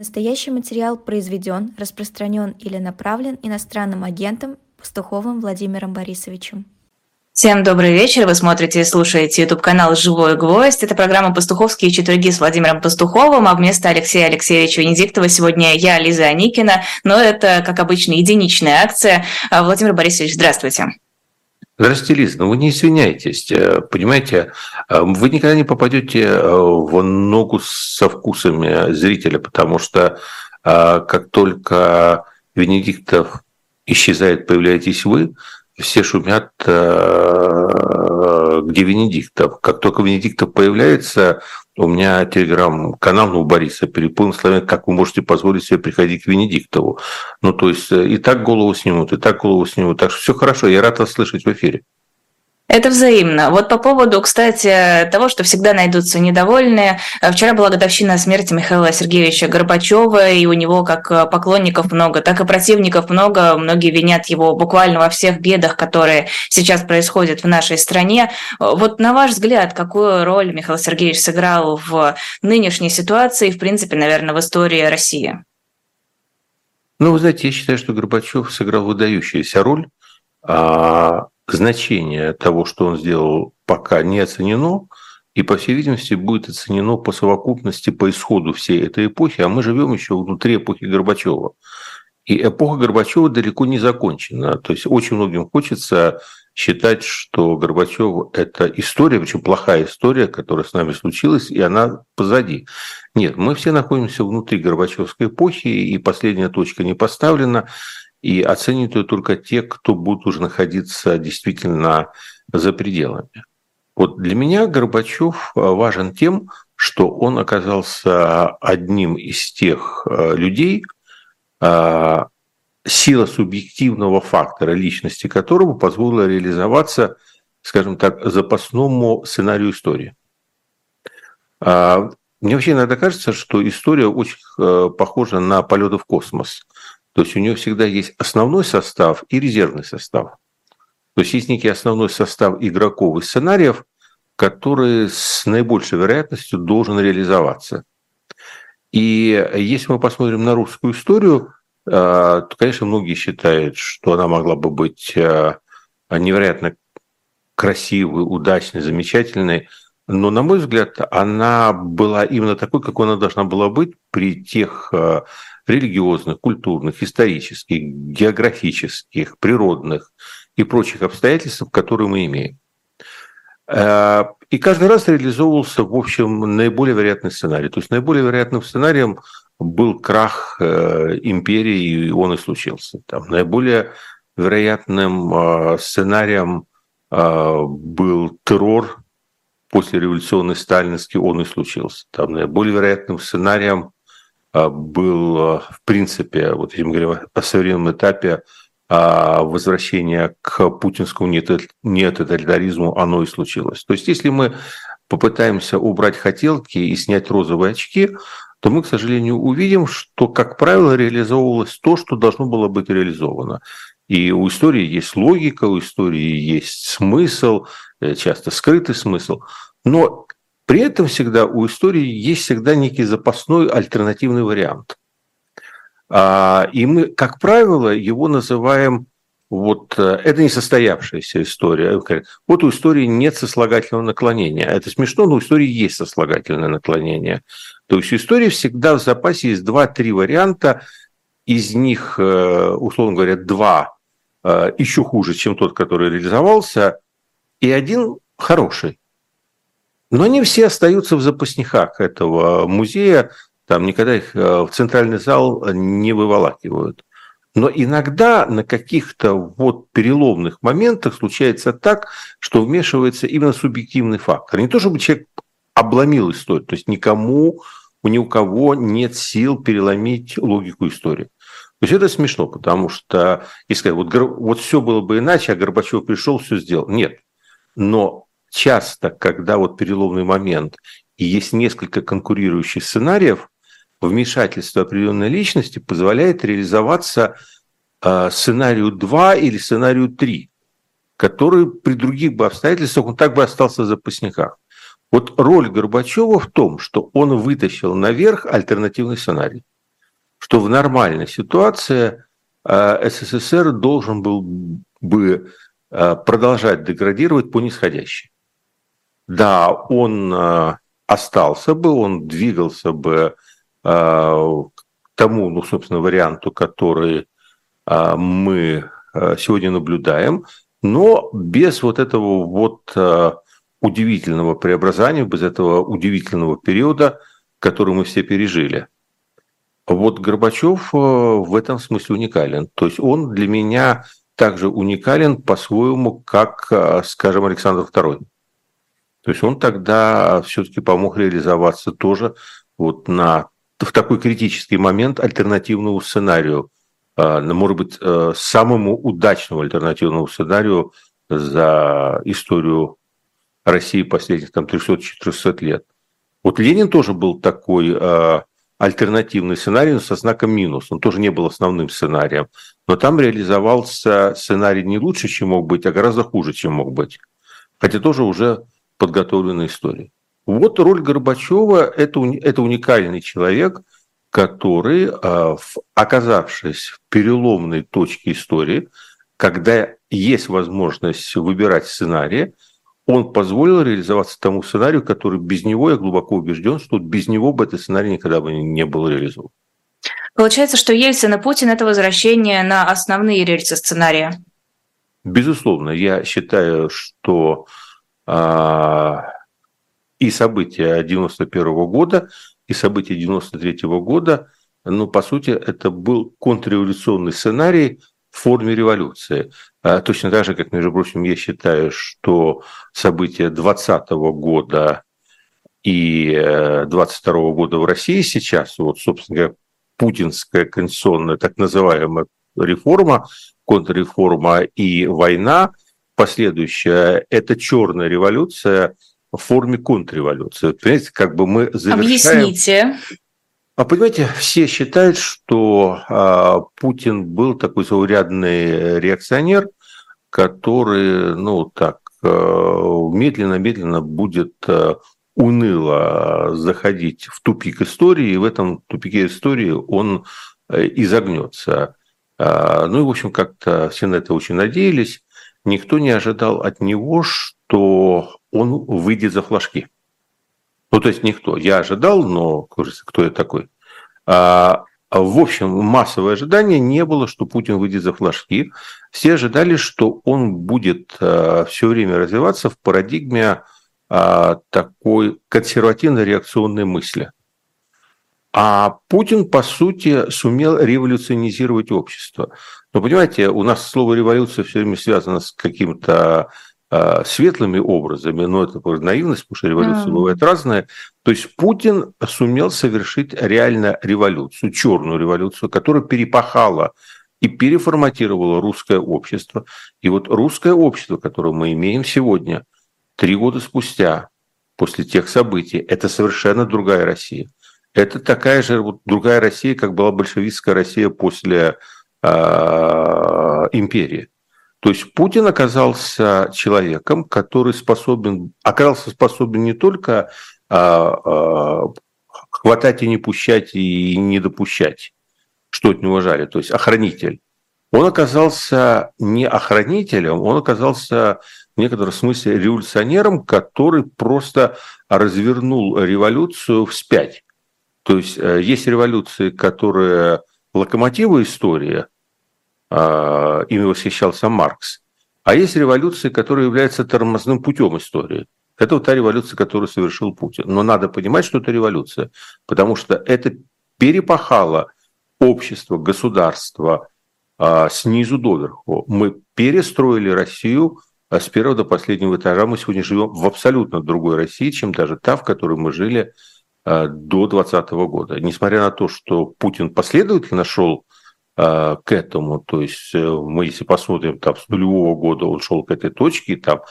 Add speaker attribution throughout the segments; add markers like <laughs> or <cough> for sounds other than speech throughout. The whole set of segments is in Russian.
Speaker 1: Настоящий материал произведен, распространен или направлен иностранным агентом Пастуховым Владимиром Борисовичем.
Speaker 2: Всем добрый вечер. Вы смотрите и слушаете YouTube-канал «Живой гвоздь». Это программа «Пастуховские четверги» с Владимиром Пастуховым, а вместо Алексея Алексеевича Венедиктова сегодня я, Лиза Аникина. Но это, как обычно, единичная акция. Владимир Борисович, здравствуйте.
Speaker 3: Здравствуйте, Лиз, но вы не извиняйтесь, э, понимаете, э, вы никогда не попадете э, в ногу со вкусами зрителя, потому что как только Венедиктов исчезает, появляетесь вы, все шумят, где Венедиктов. Как только Венедиктов появляется, у меня телеграм-канал ну, у Бориса переполнен словами, как вы можете позволить себе приходить к Венедиктову. Ну, то есть и так голову снимут, и так голову снимут. Так что все хорошо, я рад вас слышать в эфире.
Speaker 2: Это взаимно. Вот по поводу, кстати, того, что всегда найдутся недовольные. Вчера была годовщина смерти Михаила Сергеевича Горбачева, и у него как поклонников много, так и противников много. Многие винят его буквально во всех бедах, которые сейчас происходят в нашей стране. Вот на ваш взгляд, какую роль Михаил Сергеевич сыграл в нынешней ситуации, в принципе, наверное, в истории России?
Speaker 3: Ну, вы знаете, я считаю, что Горбачев сыграл выдающуюся роль. А значение того, что он сделал, пока не оценено, и, по всей видимости, будет оценено по совокупности, по исходу всей этой эпохи, а мы живем еще внутри эпохи Горбачева. И эпоха Горбачева далеко не закончена. То есть очень многим хочется считать, что Горбачев – это история, причем плохая история, которая с нами случилась, и она позади. Нет, мы все находимся внутри Горбачевской эпохи, и последняя точка не поставлена и оценят ее только те, кто будут уже находиться действительно за пределами. Вот для меня Горбачев э, важен тем, что он оказался одним из тех э, людей, э, сила субъективного фактора личности которого позволила реализоваться, скажем так, запасному сценарию истории. Мне вообще иногда кажется, что история очень похожа на полеты в космос. То есть у нее всегда есть основной состав и резервный состав. То есть есть некий основной состав игроков и сценариев, который с наибольшей вероятностью должен реализоваться. И если мы посмотрим на русскую историю, э, то, конечно, многие считают, что она могла бы быть э, невероятно красивой, удачной, замечательной. Но, на мой взгляд, она была именно такой, какой она должна была быть при тех э, религиозных, культурных, исторических, географических, природных и прочих обстоятельств, которые мы имеем. Э, и каждый раз реализовывался, в общем, наиболее вероятный сценарий. То есть наиболее вероятным сценарием был крах э, империи, и он и случился. Там наиболее вероятным э, сценарием был террор после революционной сталинский, он и случился. Там наиболее вероятным сценарием был, а, в принципе, вот если мы говорим о современном этапе а, возвращения к путинскому нетоталитаризму, оно и случилось. То есть если мы попытаемся убрать хотелки и снять розовые очки, то мы, к сожалению, увидим, что, как правило, реализовывалось то, что должно было быть реализовано. И у истории есть логика, у истории есть смысл, э, часто скрытый смысл. Но при этом всегда у истории есть всегда некий запасной альтернативный вариант. А, и мы, как правило, его называем вот э, это несостоявшаяся история. Вот у истории нет сослагательного наклонения. Это смешно, но у истории есть сослагательное наклонение. То есть у истории всегда в запасе есть два-три варианта, из них, э, условно говоря, два э, еще хуже, чем тот, который реализовался, и один хороший. Но они все остаются в запасниках этого музея, там никогда их э, в центральный зал не выволакивают. Но иногда на каких-то вот переломных моментах случается так, что вмешивается именно субъективный фактор. Не то, чтобы человек обломил историю, то есть никому, ни у кого нет сил переломить логику истории. То есть это смешно, потому что, если сказать, вот, вот все было бы иначе, а Горбачев пришел, все сделал. Нет. Но часто, когда вот переломный момент, и есть несколько конкурирующих сценариев, вмешательство определенной личности позволяет реализоваться э, сценарию 2 или сценарию 3, который при других бы обстоятельствах он так бы остался в запасниках. Вот роль Горбачева в том, что он вытащил наверх альтернативный сценарий. что в нормальной ситуации э, СССР должен был бы э, продолжать деградировать по нисходящей. Да, он э, остался бы, он двигался бы к тому, ну, собственно, варианту, который мы сегодня наблюдаем, но без вот этого вот удивительного преобразования, без этого удивительного периода, который мы все пережили – вот Горбачев э, в этом смысле уникален. То есть он для меня также уникален по-своему, как, э, скажем, Александр II. То есть он тогда все-таки помог реализоваться тоже вот на, в такой критический момент альтернативному сценарию, э, может быть, самому удачному альтернативному сценарию за историю России последних там 300-400 лет. Вот Ленин тоже был такой альтернативный сценарий но со знаком минус. Он тоже не был основным сценарием. Но там реализовался сценарий не лучше, чем мог быть, а гораздо хуже, чем мог быть. Хотя тоже уже подготовленная история. Вот роль Горбачева – это, это уникальный человек, который, а, оказавшись в переломной точке истории, когда есть возможность выбирать сценарии – он позволил реализоваться тому сценарию, который без него, я глубоко убежден, что без него бы этот сценарий никогда бы не был реализован.
Speaker 2: Получается, что Ельцин и Путин – это возвращение на основные рельсы сценария.
Speaker 3: Безусловно, я считаю, что и события 91 года, и события 93 года, ну, по сути, это был контрреволюционный сценарий, в форме революции. А точно так же, как, между прочим, я считаю, что события 2020 года и 22 э, года в России сейчас, вот, собственно путинская конституционная так называемая реформа, контрреформа и война последующая, это черная революция в форме контрреволюции. Понимаете, как бы мы
Speaker 2: завершаем... Объясните.
Speaker 3: А понимаете, все считают, что а, Путин был такой заурядный реакционер, который, ну так, а, медленно-медленно будет а, уныло заходить в тупик истории, и в этом тупике истории он а, изогнется. А, ну и, в общем, как-то все на это очень надеялись. Никто не ожидал от него, что он выйдет за флажки. Ну, то есть никто. Я ожидал, но кто я такой? А, в общем, массовое ожидание не было, что Путин выйдет за флажки. Все ожидали, что он будет а, все время развиваться в парадигме а, такой консервативно-реакционной мысли. А Путин, по сути, сумел революционизировать общество. Но понимаете, у нас слово революция все время связано с каким-то Э, светлыми образами, но это наивность, потому что революция mm. бывает разная. То есть Путин сумел совершить реально революцию, черную революцию, которая перепахала и переформатировала русское общество. И вот русское общество, которое мы имеем сегодня, три года спустя, после тех событий, это совершенно другая Россия. Это такая же вот другая Россия, как была большевистская Россия после империи. То есть Путин оказался человеком, который способен, оказался способен не только а, а, хватать и не пущать и не допущать, что от него жали, то есть охранитель. Он оказался не охранителем, он оказался в некотором смысле революционером, который просто развернул революцию вспять. То есть э, есть революции, которые локомотивы истории – а, ими восхищался Маркс. А есть революции, которые являются тормозным путем истории. Это вот та революция, которую совершил Путин. Но надо понимать, что это революция, потому что это перепахало общество, государство а, снизу доверху. Мы перестроили Россию а с первого до последнего этажа. Мы сегодня живем в абсолютно другой России, чем даже та, в которой мы жили до 2020 года. Несмотря на то, что Путин последовательно шел Э, к этому. То есть э, мы, если посмотрим, там с нулевого года он шел к этой точке, там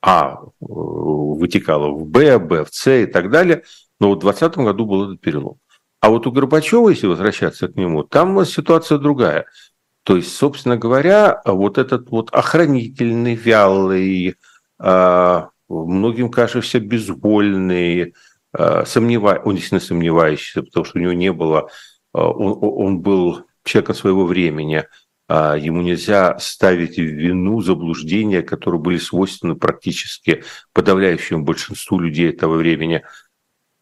Speaker 3: А э, вытекало в Б, Б в С и так далее. Но в 2020 году был этот перелом. А вот у Горбачева, если возвращаться к нему, там ситуация другая. То есть, собственно говоря, вот этот вот охранительный, вялый, многим кажется безвольный, сомнева... он действительно сомневающийся, потому что у него не было он, он был человеком своего времени, а, ему нельзя ставить в вину заблуждения, которые были свойственны практически подавляющему большинству людей этого времени.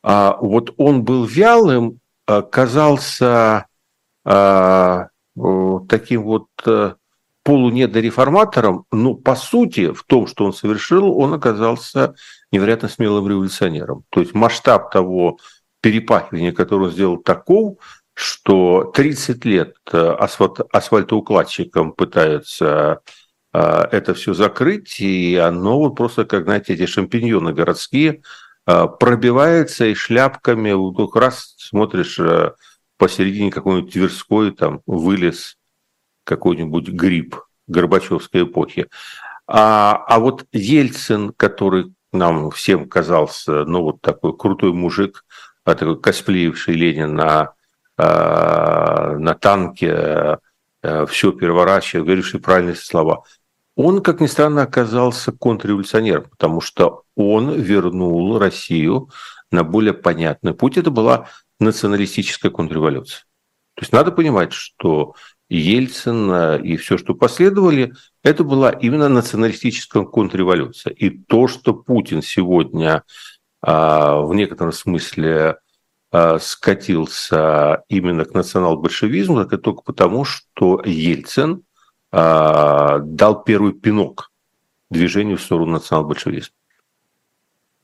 Speaker 3: А вот он был вялым, казался таким вот э, полунедореформатором, но по сути в том, что он совершил, он оказался невероятно смелым революционером. То есть масштаб того перепахивания, которое он сделал таков, что 30 лет э, асфальт, асфальтоукладчикам пытаются э, это все закрыть, и оно вот просто, как, знаете, эти шампиньоны городские, э, пробивается и шляпками, вот раз смотришь посередине какой-нибудь Тверской, там вылез какой-нибудь гриб Горбачевской эпохи. А, а вот Ельцин, который нам всем казался, ну, вот такой крутой мужик, а такой косплеивший Ленин на Э, на танке, э, все переворачивая, говоривший правильные слова. Он, как ни странно, оказался контрреволюционером, потому что он вернул Россию на более понятный путь. Это была националистическая контрреволюция. То есть надо понимать, что Ельцин и все, что последовали, это была именно националистическая контрреволюция. И то, что Путин сегодня в некотором смысле Э, скатился именно к национал-большевизму, это только потому, что Ельцин э, дал первый пинок движению в сторону национал-большевизма.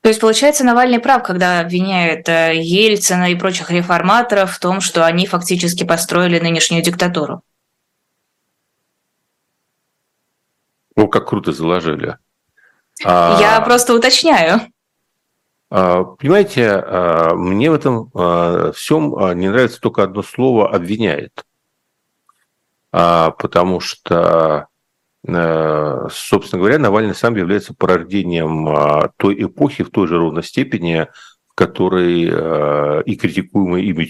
Speaker 2: То есть, получается, Навальный прав, когда обвиняет э, Ельцина и прочих реформаторов в том, что они фактически построили нынешнюю диктатуру.
Speaker 3: Ну, как круто заложили.
Speaker 2: Я а... просто уточняю.
Speaker 3: А, понимаете, а, мне в этом а, всем не нравится только одно слово «обвиняет». Потому что, собственно говоря, Навальный сам является порождением той эпохи в той же ровной степени, в которой и критикуемый ими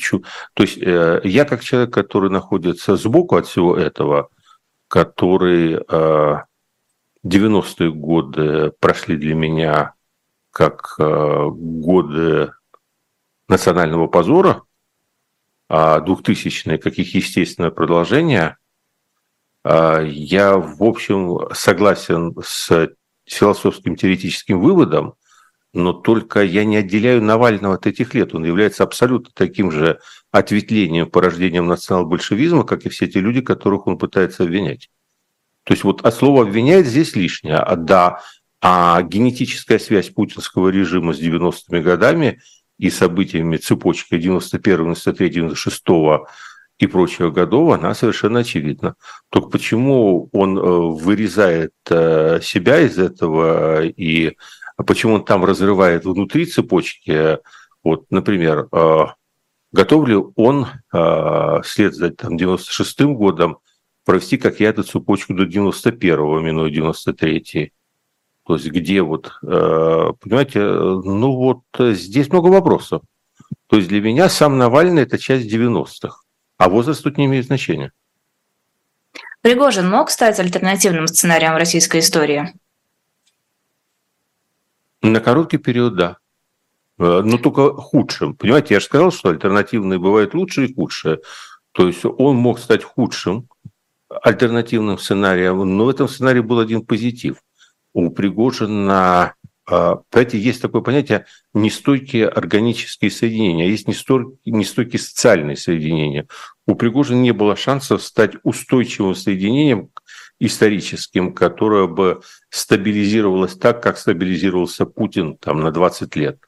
Speaker 3: То есть э, я как человек, который находится сбоку от всего этого, который 90-е годы прошли для меня как э, годы национального позора, а 2000-е как их естественное продолжение, а, я, в общем, согласен с философским теоретическим выводом, но только я не отделяю Навального от этих лет. Он является абсолютно таким же ответвлением, порождением национал-большевизма, как и все те люди, которых он пытается обвинять. То есть вот от слова «обвиняет» здесь лишнее. А да, а генетическая связь путинского режима с 90-ми годами и событиями цепочкой 91 93 96 и прочих годов, она совершенно очевидна. Только почему он э, вырезает э, себя из этого и почему он там разрывает внутри цепочки, вот, например, э, готов ли он вслед за там, 96-м годом провести, как я, эту цепочку до 91-го, минуя 93-й? То есть где вот, э, понимаете, ну вот э, здесь много вопросов. То есть для меня сам Навальный – это часть 90-х, а возраст тут не имеет значения.
Speaker 2: Пригожин мог стать альтернативным сценарием российской истории?
Speaker 3: На короткий период, да. Э, но только худшим. Понимаете, я же сказал, что альтернативные бывают лучше и худшие. То есть он мог стать худшим альтернативным сценарием, но в этом сценарии был один позитив у Пригожина, а, понимаете, есть такое понятие нестойкие органические соединения, есть нестойкие социальные соединения. У Пригожина не было шансов стать устойчивым соединением историческим, которое бы стабилизировалось так, как стабилизировался Путин там, на 20 лет.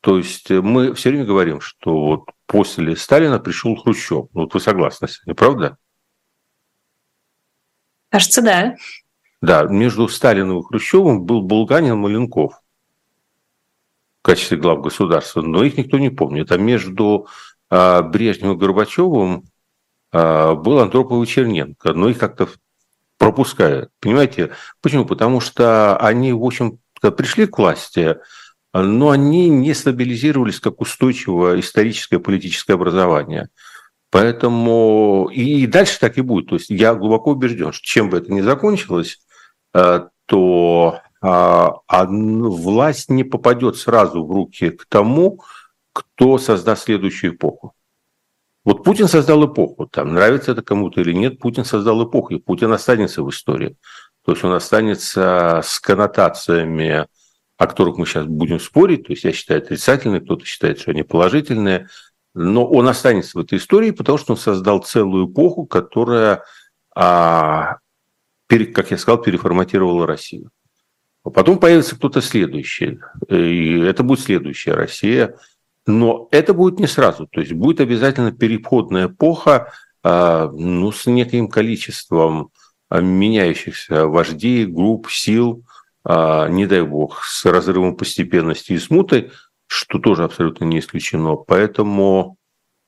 Speaker 3: То есть мы все время говорим, что вот после Сталина пришел Хрущев. Ну, вот вы согласны с этим, правда?
Speaker 2: Кажется, да.
Speaker 3: Да, между Сталиным и Хрущевым был Булганин Маленков в качестве глав государства, но их никто не помнит. А между а, Брежневым и Горбачевым а, был Андропов и Черненко, но их как-то пропускают. Понимаете, почему? Потому что они, в общем пришли к власти, но они не стабилизировались как устойчивое историческое политическое образование. Поэтому и дальше так и будет. То есть я глубоко убежден, что чем бы это ни закончилось, Э, то а, власть не попадет сразу в руки к тому, кто создаст следующую эпоху. Вот Путин создал эпоху, там нравится это кому-то или нет, Путин создал эпоху, и Путин останется в истории. То есть он останется с коннотациями, о которых мы сейчас будем спорить, то есть я считаю отрицательные, кто-то считает, что они положительные, но он останется в этой истории, потому что он создал целую эпоху, которая, а, как я сказал, переформатировала Россию. А потом появится кто-то следующий, и это будет следующая Россия – но это будет не сразу, то есть будет обязательно переходная эпоха а, ну, с неким количеством меняющихся вождей, групп, сил, а, не дай бог, с разрывом постепенности и смутой, что тоже абсолютно не исключено. Поэтому,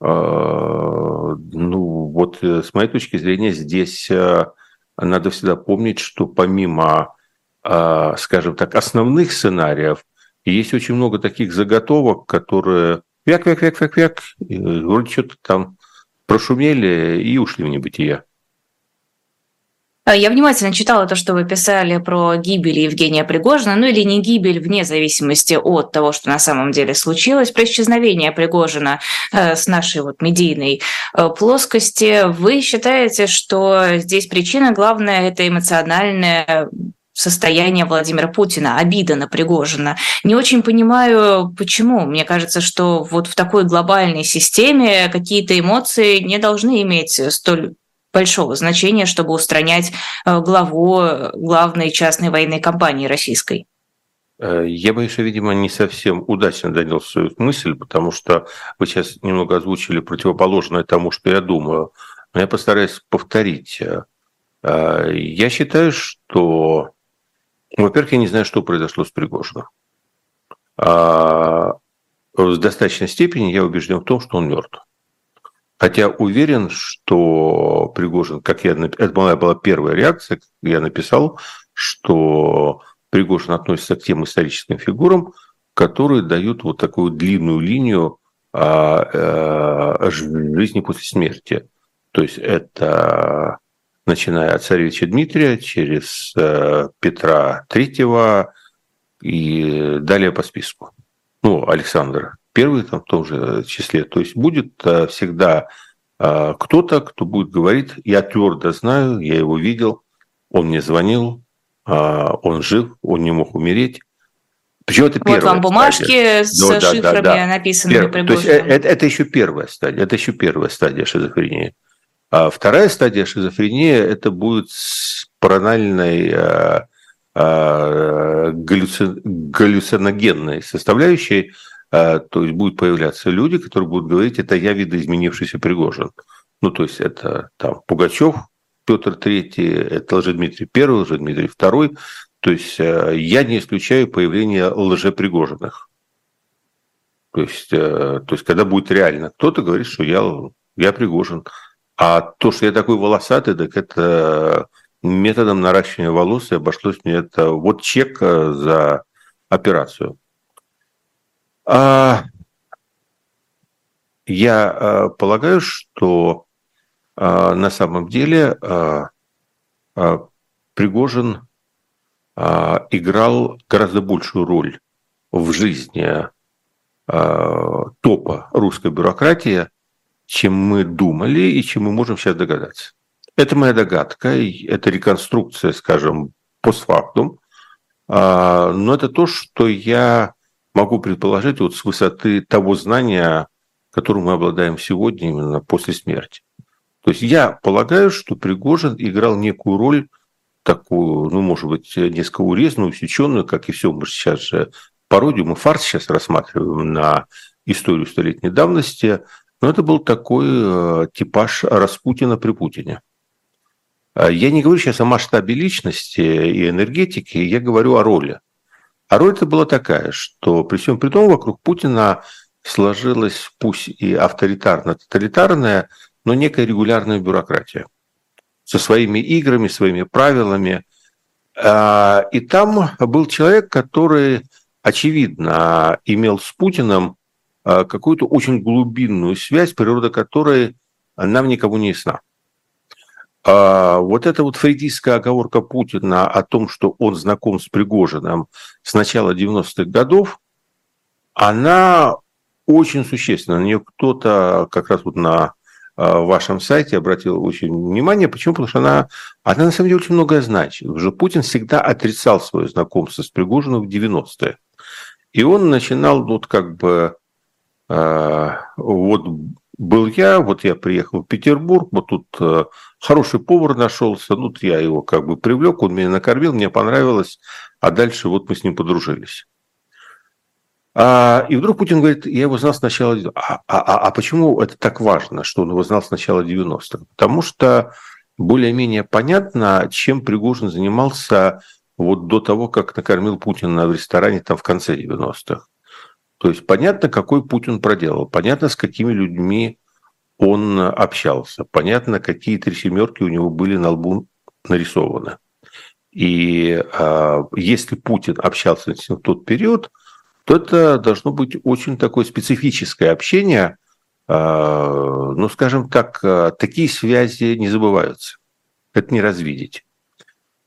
Speaker 3: ну, вот э, с моей точки зрения, здесь надо всегда помнить, что помимо, скажем так, основных сценариев – есть очень много таких заготовок, которые вяк-вяк-вяк-вяк-вяк, вроде что-то там прошумели и ушли в небытие.
Speaker 2: А, я внимательно читала то, что вы писали про гибель Евгения Пригожина, ну или не гибель, вне зависимости от того, что на самом деле случилось, про исчезновение Пригожина э, с нашей вот медийной э, плоскости. Вы считаете, что здесь причина главная – это эмоциональная состояние Владимира Путина, обида на Пригожина. Не очень понимаю, почему. Мне кажется, что вот в такой глобальной системе какие-то эмоции не должны иметь столь большого значения, чтобы устранять э, главу главной частной военной компании российской.
Speaker 3: Э, я боюсь, что, видимо, не совсем удачно донес свою мысль, потому что вы сейчас немного озвучили противоположное тому, что я думаю. Но я постараюсь повторить. Э, я считаю, что во-первых, я не знаю, что произошло с Пригожиным. А в достаточной степени я убежден в том, что он мертв. Хотя уверен, что Пригожин, как я, это моя была первая реакция, я написал, что Пригожин относится к тем историческим фигурам, которые дают вот такую длинную линию а, э, жизни после смерти. То есть это начиная от царевича Дмитрия, через э, Петра Третьего и далее по списку. Ну, Александр Первый там в том же числе. То есть будет э, всегда э, кто-то, кто будет говорить, я твердо знаю, я его видел, он мне звонил, он жив, он не мог умереть.
Speaker 2: Причем это вот вам бумажки стадия. с да, шифрами да, да. написанными
Speaker 3: Первый. То есть это, это еще первая стадия, это еще первая стадия шизофрении. А вторая стадия шизофрении – это будет паранальной а, а, галлюциногенной составляющей, то есть будут появляться люди, которые будут говорить, это я видоизменившийся Пригожин. Ну, то есть это там Пугачев, Петр Третий, это Лжедмитрий Первый, Лжедмитрий Второй. То есть я не исключаю появление лжепригожиных. То есть, то есть когда будет реально кто-то говорит, что я, я Пригожин. А то, что я такой волосатый, так это методом наращивания волос и обошлось мне это вот чек э, за операцию. А я э, полагаю, что э, на самом деле Пригожин играл гораздо большую роль в жизни топа русской бюрократии, чем мы думали и чем мы можем сейчас догадаться. Это моя догадка, это реконструкция, скажем, постфактум, а, но это то, что я могу предположить вот с высоты того знания, которым мы обладаем сегодня именно после смерти. То есть я полагаю, что Пригожин играл некую роль, такую, ну, может быть, несколько урезанную, усеченную, как и все, мы сейчас же пародию, мы фарс сейчас рассматриваем на историю столетней давности, но это был такой э, типаж Распутина при Путине. А я не говорю сейчас о масштабе личности и энергетики, я говорю о роли. А роль это была такая, что при всем при том вокруг Путина сложилась пусть и авторитарно-тоталитарная, но некая регулярная бюрократия со своими играми, своими правилами. А, и там был человек, который, очевидно, имел с Путиным а, какую-то очень глубинную связь, природа которой нам никому не ясна. А вот эта вот фрейдистская оговорка Путина о том, что он знаком с Пригожиным с начала 90-х годов, она очень существенна. На нее кто-то как раз вот на в вашем сайте, обратил очень внимание. Почему? Потому что она, она на самом деле очень многое значит. Уже Путин всегда отрицал свое знакомство с Пригожиным в 90-е. И он начинал вот как бы вот был я, вот я приехал в Петербург, вот тут э, хороший повар нашелся, ну, я его как бы привлек, он меня накормил, мне понравилось, а дальше вот мы с ним подружились. А, и вдруг Путин говорит, я его знал с начала... А, а, а, а почему это так важно, что он его знал с начала 90-х? Потому что более-менее понятно, чем Пригожин занимался вот до того, как накормил Путина в ресторане там в конце 90-х. То есть понятно, какой путь он проделал, понятно, с какими людьми он общался, понятно, какие три семерки у него были на лбу нарисованы. И э, если Путин общался с ним в тот период, то это должно быть очень такое специфическое общение. Э, ну, скажем так, э, такие связи не забываются. Это не развидеть.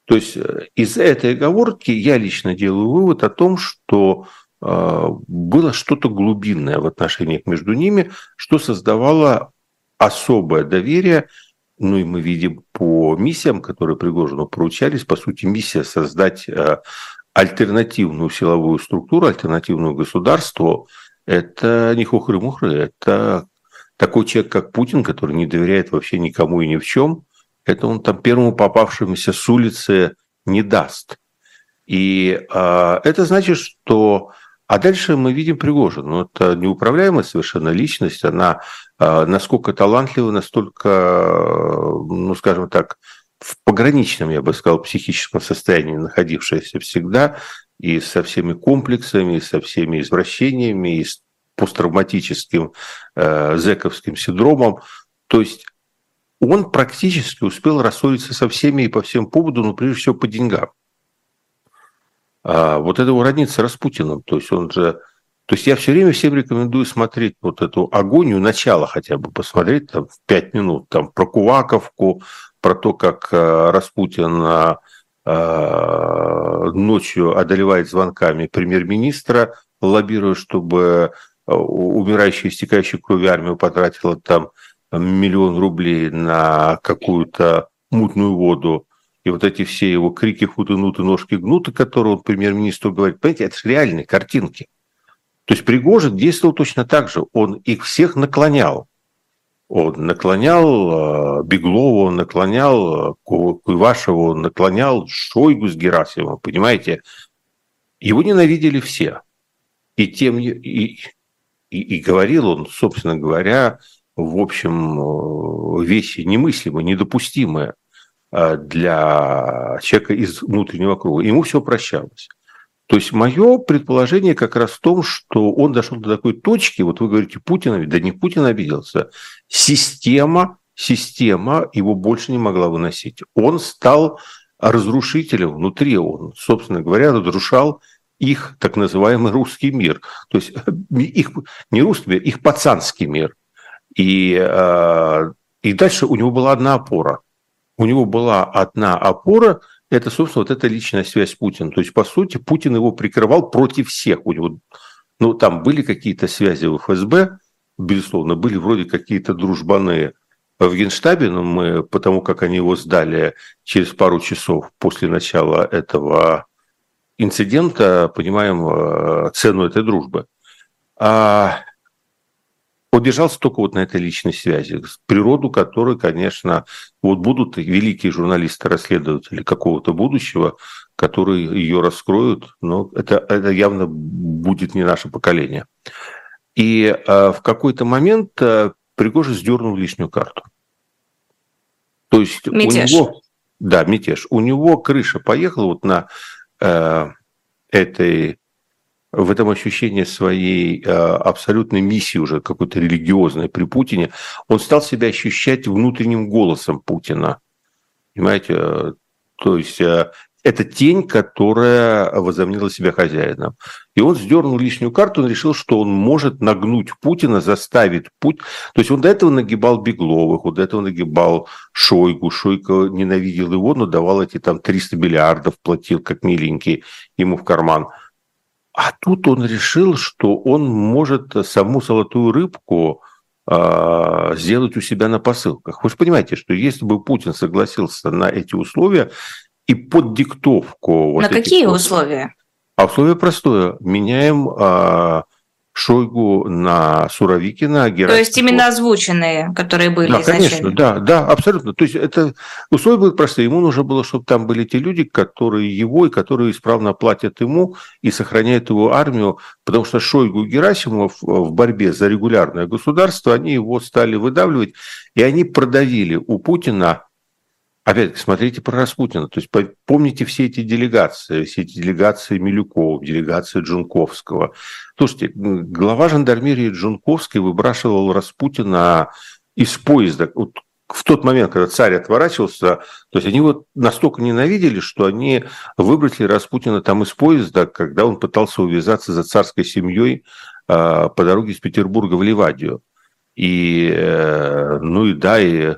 Speaker 3: То есть э, из этой оговорки я лично делаю вывод о том, что а, было что-то глубинное в отношениях между ними, что создавало особое доверие. Ну и мы видим по миссиям, которые Пригожину поручались, по сути, миссия создать а, альтернативную силовую структуру, альтернативную государство, это не хухры-мухры, это такой человек, как Путин, который не доверяет вообще никому и ни в чем, это он там первому попавшемуся с улицы не даст. И э, это значит, что а дальше мы видим Пригожин. Ну, это неуправляемая совершенно личность. Она э, насколько талантлива, настолько, ну, скажем так, в пограничном, я бы сказал, психическом состоянии находившаяся всегда, и со всеми комплексами, и со всеми извращениями, и с посттравматическим э, зековским синдромом. То есть он практически успел рассориться со всеми и по всем поводам, но прежде всего по деньгам. А вот это с Распутиным. То есть он же... То есть я все время всем рекомендую смотреть вот эту агонию, начало хотя бы посмотреть там, в пять минут, там, про Куваковку, про то, как э, Распутин э, э, ночью одолевает звонками премьер-министра, лоббируя, чтобы умирающая, истекающая кровью армию потратила там миллион рублей на какую-то мутную воду и вот эти все его крики футы-нуты, ножки гнуты, которые он премьер-министру говорит, понимаете, это же реальные картинки. То есть Пригожин действовал точно так же. Он их всех наклонял. Он наклонял э, Беглова, он наклонял э, Куйвашева, он наклонял Шойгу с Герасимовым, понимаете? Его ненавидели все. И тем и, и, и говорил он, собственно говоря, в общем, э, вещи немыслимые, недопустимые. Э, для человека из внутреннего круга. Ему все прощалось. То есть мое предположение как раз в том, что он дошел до такой точки, вот вы говорите, Путин, да не Путин обиделся, система, система его больше не могла выносить. Он стал разрушителем внутри, он, собственно говоря, разрушал их так называемый русский мир. То есть их, не русский мир, их пацанский мир. И, э, и дальше у него была одна опора – у него была одна опора, это, собственно, вот эта личная связь с Путиным. То есть, по сути, Путин его прикрывал против всех. У него, ну, там были какие-то связи в ФСБ, безусловно, были вроде какие-то дружбаны в Генштабе, но мы, потому как они его сдали через пару часов после начала этого инцидента, понимаем э, цену этой дружбы. А он держался только вот на этой личной связи, природу которой, конечно, вот будут великие журналисты-расследователи какого-то будущего, которые ее раскроют, но это, это явно будет не наше поколение. И э, в какой-то момент э, Пригожин сдернул лишнюю карту. То есть мятеж. у него... Да, мятеж. У него крыша поехала вот на э, этой в этом ощущении своей э, абсолютной миссии уже какой-то религиозной при Путине, он стал себя ощущать внутренним голосом Путина. Понимаете? Э, то есть э, это тень, которая возомнила себя хозяином. И он сдернул лишнюю карту, он решил, что он может нагнуть Путина, заставить путь. То есть он до этого нагибал Бегловых, он до этого нагибал Шойгу. Шойко ненавидел его, но давал эти там 300 миллиардов, платил как миленький ему в карман – а тут он решил, что он может саму золотую рыбку э, сделать у себя на посылках. Вы же понимаете, что если бы Путин согласился на эти условия и под диктовку...
Speaker 2: Вот на какие вот, условия?
Speaker 3: А условие простое. Меняем э, Шойгу на Суровикина.
Speaker 2: Герасимова. То есть именно озвученные, которые были
Speaker 3: да, изначально? конечно, да, да, абсолютно. То есть это условия были простые. Ему нужно было, чтобы там были те люди, которые его и которые исправно платят ему и сохраняют его армию, потому что Шойгу и Герасимов в борьбе за регулярное государство, они его стали выдавливать, и они продавили у Путина Опять, смотрите про Распутина. То есть помните все эти делегации, все эти делегации Милюкова, делегации Джунковского. Слушайте, глава жандармерии Джунковский выбрасывал Распутина из поезда. Вот в тот момент, когда царь отворачивался, то есть они его настолько ненавидели, что они выбросили Распутина там из поезда, когда он пытался увязаться за царской семьей а, по дороге из Петербурга в Ливадию. И, э, ну и да, и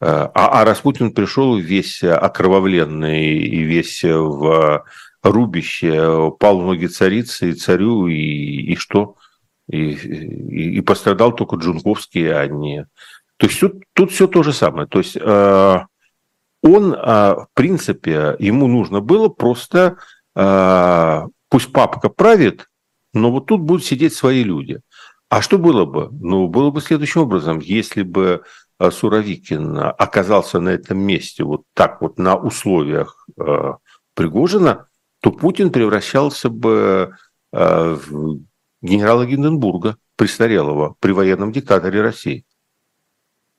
Speaker 3: а, а Распутин пришел весь окровавленный и весь в рубище, пал в ноги царицы и царю, и, и что? И, и, и пострадал только Джунковский, а не... То есть тут, тут все то же самое. То есть э, он, э, в принципе, ему нужно было просто, э, пусть папка правит, но вот тут будут сидеть свои люди. А что было бы? Ну, было бы следующим образом, если бы Э, Суровикин оказался на этом месте вот так вот на условиях э, Пригожина, то Путин превращался бы э, в генерала Гинденбурга, престарелого, при военном диктаторе России.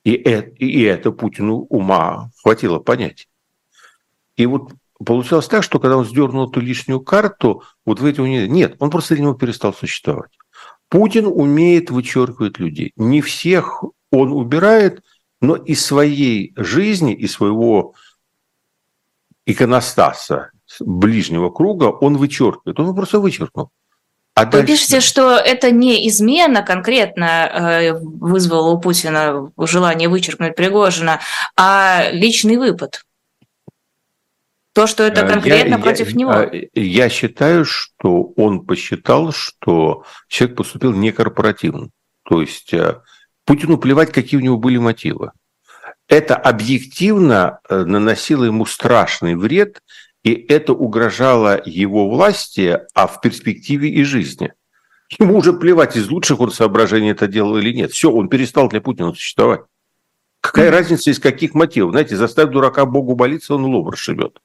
Speaker 3: И это, и это Путину ума хватило понять. И вот получалось так, что когда он сдернул эту лишнюю карту, вот в эти нет, он просто для него перестал существовать. Путин умеет вычеркивать людей. Не всех он убирает, но из своей жизни, из своего иконостаса ближнего круга он вычеркивает. Он просто вычеркнул.
Speaker 2: А Вы дальше... пишете, что это не измена конкретно э, вызвала у Путина желание вычеркнуть Пригожина, а личный выпад. То, что это э, конкретно я, против
Speaker 3: я,
Speaker 2: него.
Speaker 3: Э, я считаю, что он посчитал, что человек поступил некорпоративно. То есть Путину плевать, какие у него были мотивы. Это объективно э, наносило ему страшный вред, и это угрожало его власти, а в перспективе и жизни. Ему уже плевать, из лучших он соображений это делал или нет. Все, он перестал для Путина существовать. Какая разница, из каких мотивов? Знаете, заставь дурака Богу болиться, он лоб расшибет.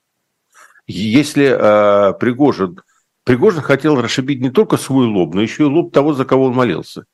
Speaker 3: Если э, Пригожин... Пригожин хотел расшибить не только свой лоб, но еще и лоб того, за кого он молился.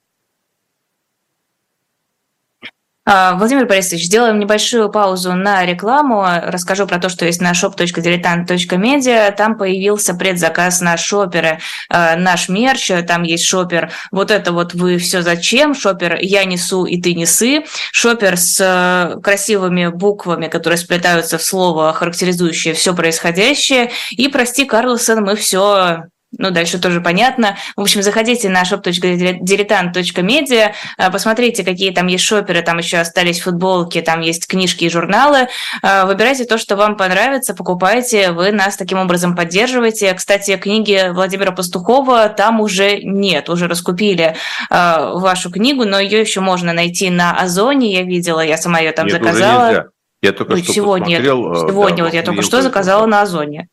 Speaker 2: А, Владимир Борисович, сделаем небольшую паузу на рекламу. Расскажу про то, что есть на shop.diletant.media. Там появился предзаказ на шоперы. А, наш мерч, там есть шопер. Вот это вот вы все зачем? Шопер «Я несу и ты несы». Шопер с э, красивыми буквами, которые сплетаются в слово, характеризующее все происходящее. И «Прости, Карлсон, мы все ну, дальше тоже понятно. В общем, заходите на shop.diletant.media, а, посмотрите, какие там есть шоперы, там еще остались футболки, там есть книжки и журналы. А, выбирайте то, что вам понравится, покупайте, вы нас таким образом поддерживаете. Кстати, книги Владимира Пастухова там уже нет, уже раскупили а, вашу книгу, но ее еще можно найти на Озоне, я видела, я сама ее там нет, заказала.
Speaker 3: Я только
Speaker 2: ну,
Speaker 3: что
Speaker 2: сегодня,
Speaker 3: посмотрел.
Speaker 2: Сегодня да, вот я только что заказала на Озоне.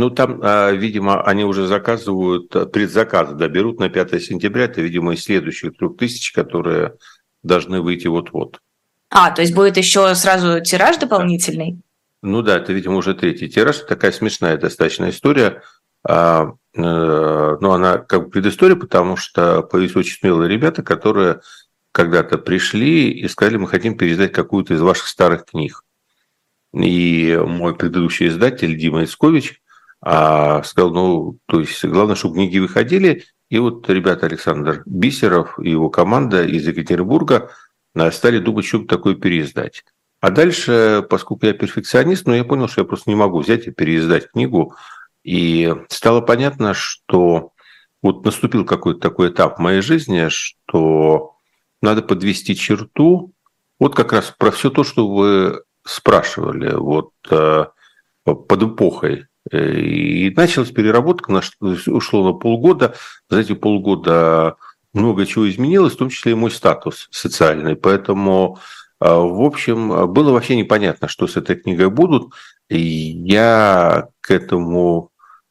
Speaker 3: Ну, там, а, видимо, они уже заказывают, а, предзаказы, да, берут на 5 сентября, это, видимо, из следующих трех тысяч, которые должны выйти вот-вот.
Speaker 2: А, то есть будет еще сразу тираж дополнительный?
Speaker 3: Да. Ну да, это, видимо, уже третий тираж. Такая смешная достаточно история. А, э, но она как бы предыстория, потому что появились очень смелые ребята, которые когда-то пришли и сказали, мы хотим переиздать какую-то из ваших старых книг. И мой предыдущий издатель Дима Искович а сказал, ну, то есть главное, чтобы книги выходили. И вот ребята Александр Бисеров и его команда из Екатеринбурга э, стали думать, что такое переиздать. А дальше, поскольку я перфекционист, ну, я понял, что я просто не могу взять и переиздать книгу. И стало понятно, что вот наступил какой-то такой этап в моей жизни, что надо подвести черту. Вот как раз про все то, что вы спрашивали, вот э, под эпохой и началась переработка, ушло на полгода. За эти полгода много чего изменилось, в том числе и мой статус социальный. Поэтому, в общем, было вообще непонятно, что с этой книгой будут. И я к этому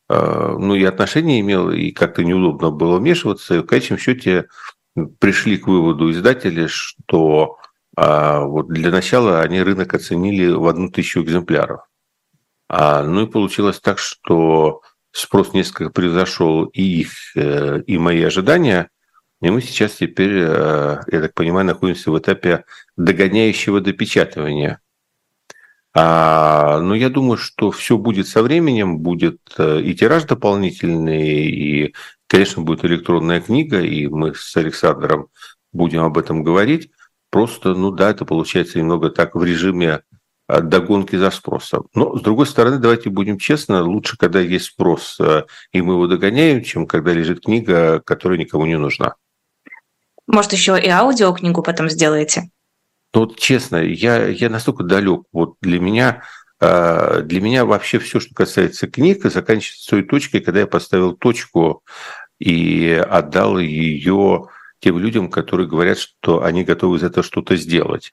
Speaker 3: ну, и отношение имел, и как-то неудобно было вмешиваться. И в конечном счете пришли к выводу издатели, что а, вот для начала они рынок оценили в одну тысячу экземпляров. А, ну и получилось так, что спрос несколько превзошел и их, э, и мои ожидания. И мы сейчас теперь, э, я так понимаю, находимся в этапе догоняющего допечатывания. А, но я думаю, что все будет со временем, будет э, и тираж дополнительный, и Конечно, будет электронная книга, и мы с Александром будем об этом говорить. Просто, ну да, это получается немного так в режиме догонки за спросом. Но, с другой стороны, давайте будем честны, лучше, когда есть спрос, а, и мы его догоняем, чем когда лежит книга, которая никому не нужна.
Speaker 2: Может, еще и аудиокнигу потом сделаете?
Speaker 3: Ну, вот честно, я, я настолько далек. Вот для меня, а, для меня вообще все, что касается книг, заканчивается той точкой, когда я поставил точку и отдал ее тем людям, которые говорят, что они готовы из этого что-то сделать.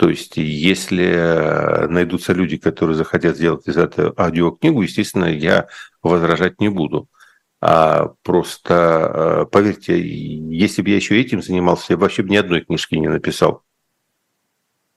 Speaker 3: То есть, если найдутся люди, которые захотят сделать из этого аудиокнигу, естественно, я возражать не буду. А просто, поверьте, если бы я еще этим занимался, я вообще бы ни одной книжки не написал.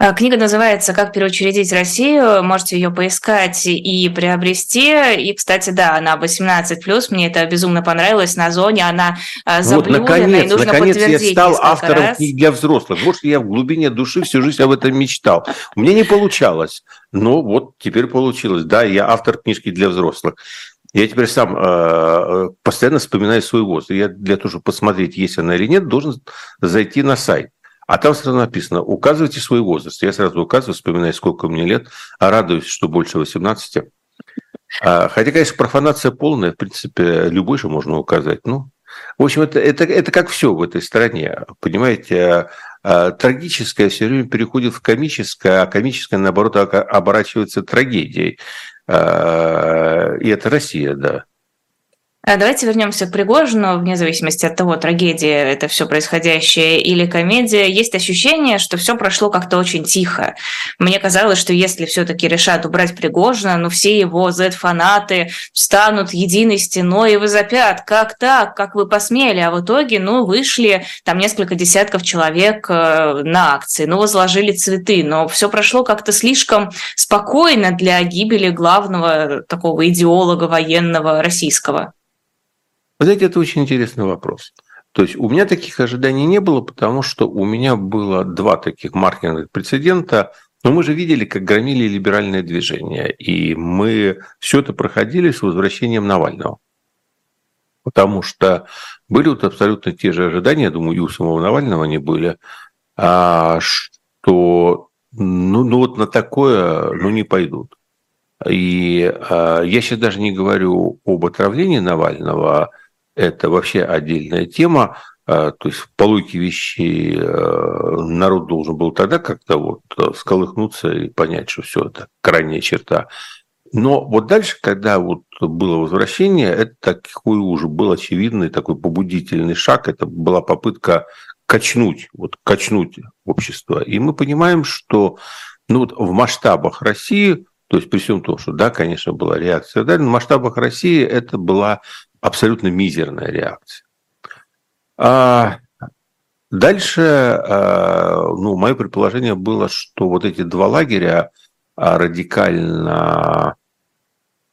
Speaker 2: А, книга называется «Как переучредить Россию». Можете ее поискать и приобрести. И, кстати, да, она 18+. Мне это безумно понравилось. На зоне она а, заблюрена, вот, наконец,
Speaker 3: и нужно наконец я стал автором раз. книг для взрослых. Вот что я в глубине души всю жизнь об этом мечтал. У меня не получалось. Но вот теперь получилось. Да, я автор книжки для взрослых. Я теперь сам э, постоянно вспоминаю свой возраст. Я для того, чтобы посмотреть, есть она или нет, должен зайти на сайт. А там сразу написано, указывайте свой возраст. Я сразу указываю, вспоминаю, сколько мне лет, а радуюсь, что больше 18. А, хотя, конечно, профанация полная, в принципе, любой же можно указать. Ну, в общем, это, это, это как все в этой стране. Понимаете, а, а, трагическое все время переходит в комическое, а комическое, наоборот, оборачивается трагедией. И это Россия, да.
Speaker 2: А давайте вернемся к Пригожину, вне зависимости от того, трагедия это все происходящее или комедия. Есть ощущение, что все прошло как-то очень тихо. Мне казалось, что если все-таки решат убрать Пригожина, ну все его Z-фанаты встанут единой стеной и возопят, как так, как вы посмели, а в итоге, ну, вышли там несколько десятков человек э, на акции, ну, возложили цветы, но все прошло как-то слишком спокойно для гибели главного такого идеолога военного российского.
Speaker 3: Вы знаете, это очень интересный вопрос. То есть у меня таких ожиданий не было, потому что у меня было два таких маркетинговых прецедента. Но мы же видели, как громили либеральное движение. И мы все это проходили с возвращением Навального. Потому что были вот абсолютно те же ожидания, думаю, и у самого Навального они были, а, что ну, ну вот на такое ну, не пойдут. И а, я сейчас даже не говорю об отравлении Навального, это вообще отдельная тема. А, то есть по логике вещей э, народ должен был тогда как-то вот э, сколыхнуться и понять, что все это крайняя черта. Но вот дальше, когда вот было возвращение, это такой уже был очевидный такой побудительный шаг. Это была попытка качнуть, вот качнуть общество. И мы понимаем, что ну вот в масштабах России, то есть при всем том, что да, конечно, была реакция, да, но в масштабах России это была абсолютно мизерная реакция. А дальше, а, ну, мое предположение было, что вот эти два лагеря а, радикально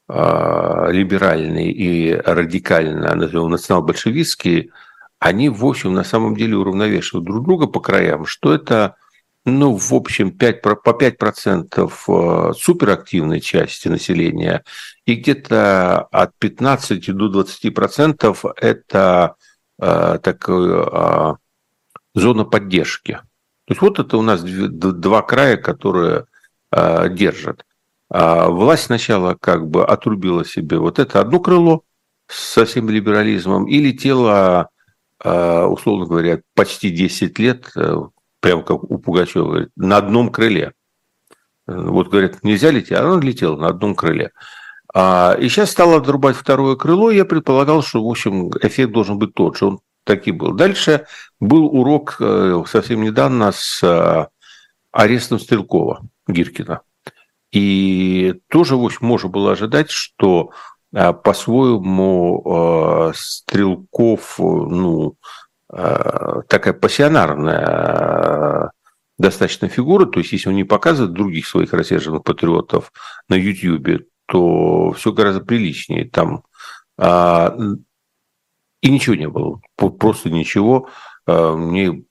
Speaker 3: а, либеральный и радикально, назовем, национал-большевистский, они, в общем, на самом деле уравновешивают друг друга по краям, что это ну, в общем, 5, по 5% э, суперактивной части населения и где-то от 15 до 20% это э, такая э, зона поддержки. То есть вот это у нас два края, которые э, держат. А власть сначала как бы отрубила себе вот это одно крыло со всем либерализмом и летела, э, условно говоря, почти 10 лет э, прямо как у Пугачева, на одном крыле. Вот, говорят, нельзя лететь, а он летел на одном крыле. А, и сейчас стал отрубать второе крыло, я предполагал, что, в общем, эффект должен быть тот же. Он таки был. Дальше был урок э, совсем недавно с э, арестом Стрелкова Гиркина. И тоже, в общем, можно было ожидать, что э, по-своему Стрелков, ну, такая пассионарная достаточно фигура, то есть если он не показывает других своих рассерженных патриотов на YouTube, то все гораздо приличнее. Там а, и ничего не было, просто ничего. А, мне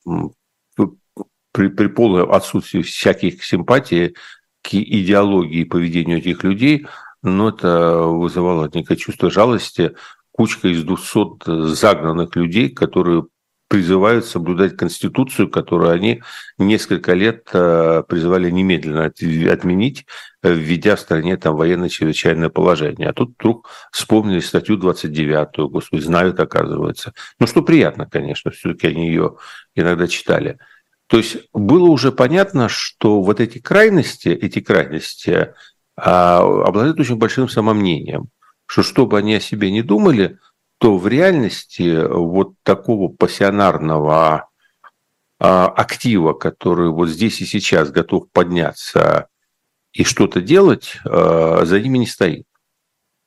Speaker 3: при, при полном отсутствии всяких симпатий к идеологии и поведению этих людей, но это вызывало некое чувство жалости. Кучка из 200 загнанных людей, которые призывают соблюдать Конституцию, которую они несколько лет э, призывали немедленно отменить, э, введя в стране там военное чрезвычайное положение. А тут вдруг вспомнили статью 29, господи, знают, оказывается. Ну, что приятно, конечно, все-таки они ее иногда читали. То есть было уже понятно, что вот эти крайности, эти крайности а, обладают очень большим самомнением, что что бы они о себе не думали – то в реальности вот такого пассионарного а, актива, который вот здесь и сейчас готов подняться и что-то делать, а, за ними не стоит.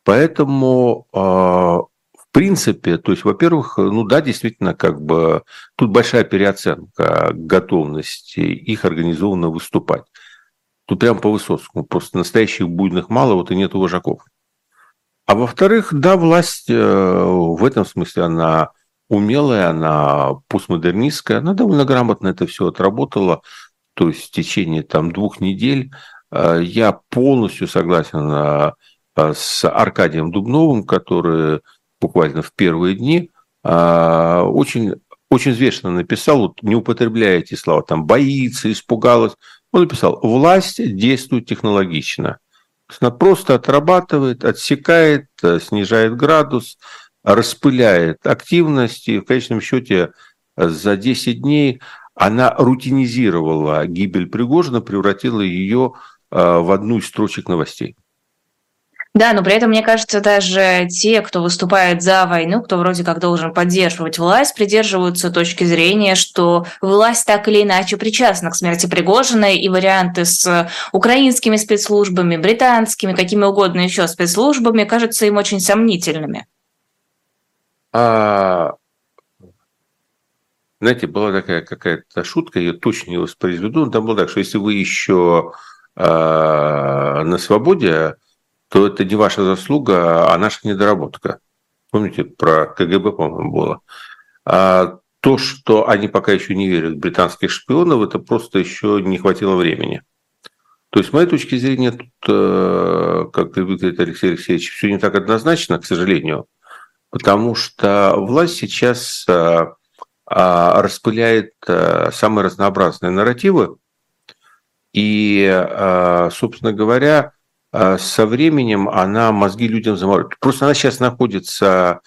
Speaker 3: Поэтому, а, в принципе, то есть, во-первых, ну да, действительно, как бы тут большая переоценка готовности их организованно выступать. Тут прям по Высоцкому, просто настоящих буйных мало, вот и нет вожаков. А во-вторых, да, власть э, в этом смысле она умелая, она постмодернистская, она довольно грамотно это все отработала. То есть в течение там двух недель э, я полностью согласен э, с Аркадием Дубновым, который буквально в первые дни очень, очень взвешенно написал, вот не употребляя эти слова, там боится, испугалась. Он написал, власть действует технологично. Она просто отрабатывает, отсекает, э, снижает градус, распыляет активность, и в конечном счете э, за 10 дней она рутинизировала гибель Пригожина, превратила ее э, в одну из строчек новостей.
Speaker 2: Да, но при этом, мне кажется, даже те, кто выступает за войну, кто вроде как должен поддерживать власть, придерживаются точки зрения, что власть так или иначе причастна к смерти Пригожина, и варианты с украинскими спецслужбами, британскими, какими угодно еще спецслужбами кажутся им очень сомнительными.
Speaker 3: А, знаете, была такая какая-то шутка, я точно не воспроизведу, там было так, что если вы еще а, на свободе, то это не ваша заслуга, а наша недоработка. Помните, про КГБ, по-моему, было. А то, что они пока еще не верят в британских шпионов, это просто еще не хватило времени. То есть, с моей точки зрения, тут, э, как говорит Алексей Алексеевич, все не так однозначно, к сожалению, потому что власть сейчас э, а, распыляет э, самые разнообразные нарративы, и, собственно говоря, со временем она мозги людям заморозит. Просто она сейчас находится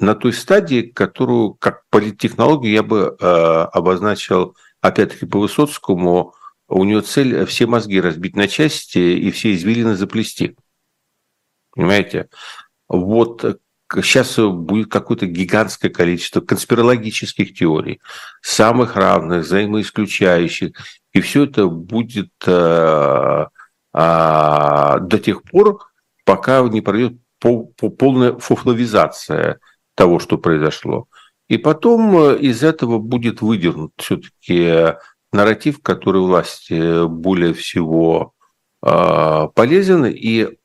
Speaker 3: на той стадии, которую, как политтехнологию, я бы э, обозначил, опять-таки, по Высоцкому, у нее цель все мозги разбить на части и все извилины заплести. Понимаете? Вот сейчас будет какое-то гигантское количество конспирологических теорий, самых равных, взаимоисключающих, и все это будет э, а, до тех пор, пока не пройдет полная фуфловизация того, что произошло. И потом э, из этого будет выдернут все-таки нарратив, который власти более всего а, полезен, и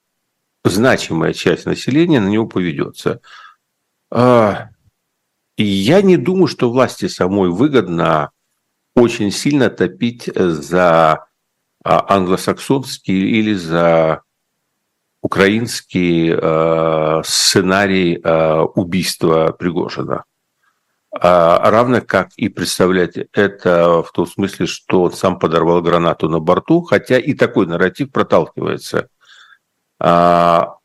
Speaker 3: значимая часть населения на него поведется. А, я не думаю, что власти самой выгодно очень сильно топить за а, англосаксонский или за украинский э, сценарий э, убийства Пригожина. А, равно как и представлять это в том смысле, что он сам подорвал гранату на борту, хотя и такой нарратив проталкивается. А,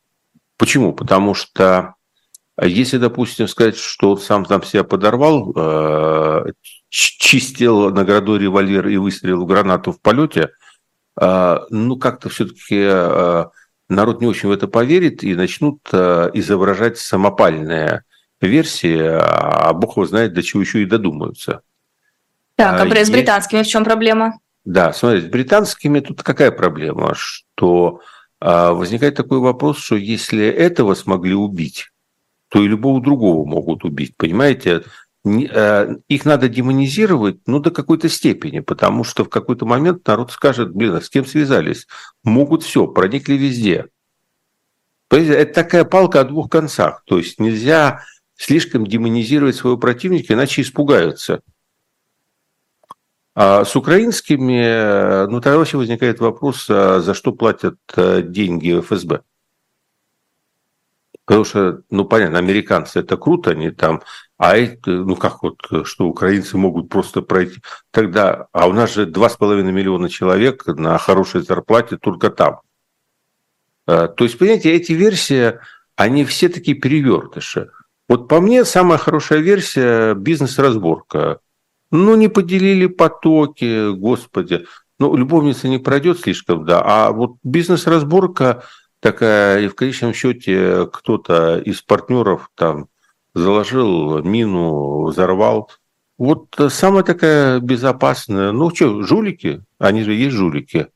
Speaker 3: почему? Потому что если, допустим, сказать, что он сам там себя подорвал, чистил наградой револьвер и выстрелил гранату в полете – а, ну, как-то все-таки а, народ не очень в это поверит и начнут а, изображать самопальное версии, а бог его знает, до чего еще и додумаются.
Speaker 2: Так, а, а с британскими в чем проблема?
Speaker 3: Да, смотрите, с британскими тут какая проблема, что а, возникает такой вопрос, что если этого смогли убить, то и любого другого могут убить, понимаете? А, их надо демонизировать, ну, до какой-то степени, потому что в какой-то момент народ скажет, блин, а с кем связались? Могут все, проникли везде. Это такая палка о двух концах. То есть нельзя слишком демонизировать своего противника, иначе испугаются. А с украинскими, ну, тогда вообще возникает вопрос, а за что платят э, деньги ФСБ? Потому что, ну, понятно, американцы это круто, они там, а это, ну, как вот, что украинцы могут просто пройти. Тогда, а у нас же 2,5 миллиона человек на хорошей зарплате только там. А, то есть, понимаете, эти версии, они все такие перевертыши. Вот по мне самая хорошая версия – бизнес-разборка. Ну, не поделили потоки, господи. Ну, любовница не пройдет слишком, да. А вот бизнес-разборка – такая, и в конечном счете кто-то из партнеров там заложил мину, взорвал. Вот самая такая безопасная, ну что, жулики, они же есть жулики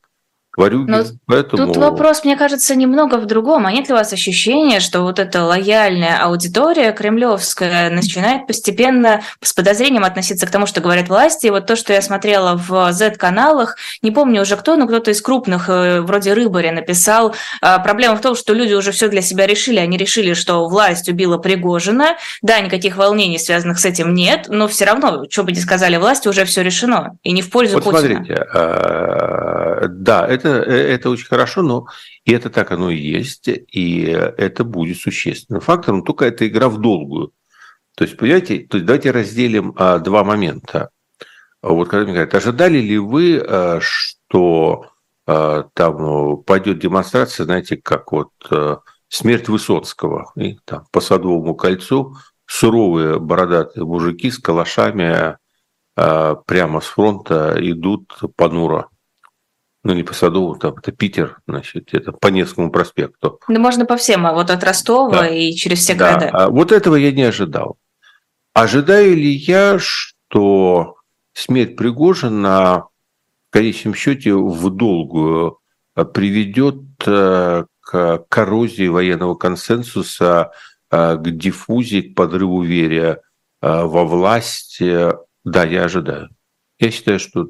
Speaker 3: варюги. Но
Speaker 2: поэтому... Тут вопрос, мне кажется, немного в другом. А нет ли у вас ощущения, что вот эта лояльная аудитория кремлевская начинает постепенно с подозрением относиться к тому, что говорят власти? И вот то, что я смотрела в Z-каналах, не помню уже кто, но кто-то из крупных, э, вроде Рыбаря, написал, а, проблема в том, что люди уже все для себя решили. Они решили, что власть убила Пригожина. Да, никаких волнений, связанных с этим, нет, но все равно, что бы ни сказали власти, уже все решено. И не в пользу вот Путина.
Speaker 3: смотрите, а, да, это э, это очень хорошо, но и это так оно и есть, и это будет существенным фактором, только это игра в долгую. То есть, понимаете, то есть давайте разделим а, два момента. Вот когда мне говорят, ожидали ли вы, а, что а, там пойдет демонстрация, знаете, как вот а, смерть Высоцкого, и там по Садовому кольцу суровые бородатые мужики с калашами а, прямо с фронта идут понуро ну не по Садову, там это Питер, значит, это по Невскому проспекту.
Speaker 2: Ну можно по всем, а вот от Ростова да. и через все да. города.
Speaker 3: А вот этого я не ожидал. Ожидаю ли я, что смерть Пригожина в конечном счете в долгую приведет э, к коррозии военного консенсуса, э, к диффузии, к подрыву верия э, во власть? Да, я ожидаю. Я считаю, что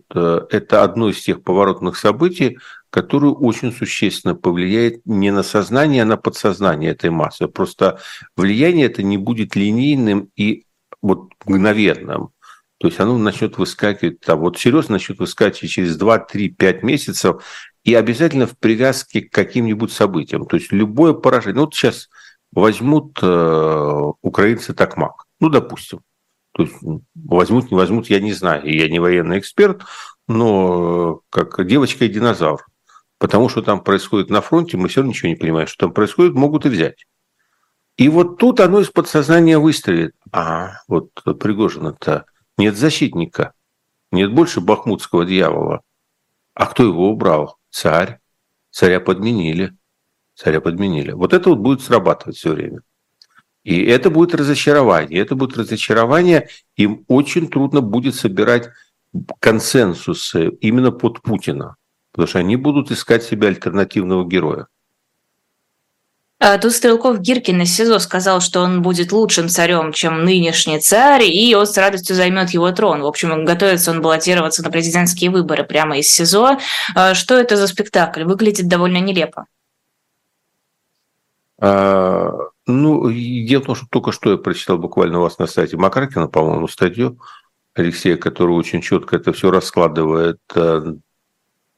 Speaker 3: это одно из тех поворотных событий, которое очень существенно повлияет не на сознание, а на подсознание этой массы. Просто влияние это не будет линейным и вот мгновенным. То есть оно начнет выскакивать, там, вот серьезно начнет выскакивать через 2, 3, 5 месяцев и обязательно в привязке к каким-нибудь событиям. То есть любое поражение. Ну, вот сейчас возьмут э, украинцы Токмак, ну, допустим. То есть возьмут, не возьмут, я не знаю. Я не военный эксперт, но как девочка и динозавр. Потому что там происходит на фронте, мы все равно ничего не понимаем, что там происходит, могут и взять. И вот тут оно из подсознания выстрелит. А, вот Пригожина-то нет защитника, нет больше бахмутского дьявола. А кто его убрал? Царь. Царя подменили. Царя подменили. Вот это вот будет срабатывать все время. И это будет разочарование. Это будет разочарование. Им очень трудно будет собирать консенсусы именно под Путина. Потому что они будут искать себе альтернативного героя.
Speaker 2: А тут Стрелков Гиркин из СИЗО сказал, что он будет лучшим царем, чем нынешний царь, и он с радостью займет его трон. В общем, готовится он баллотироваться на президентские выборы прямо из СИЗО. А что это за спектакль? Выглядит довольно нелепо.
Speaker 3: А, ну, дело в том, что только что я прочитал буквально у вас на сайте Макаркина, по-моему, статью Алексея, который очень четко это все раскладывает э,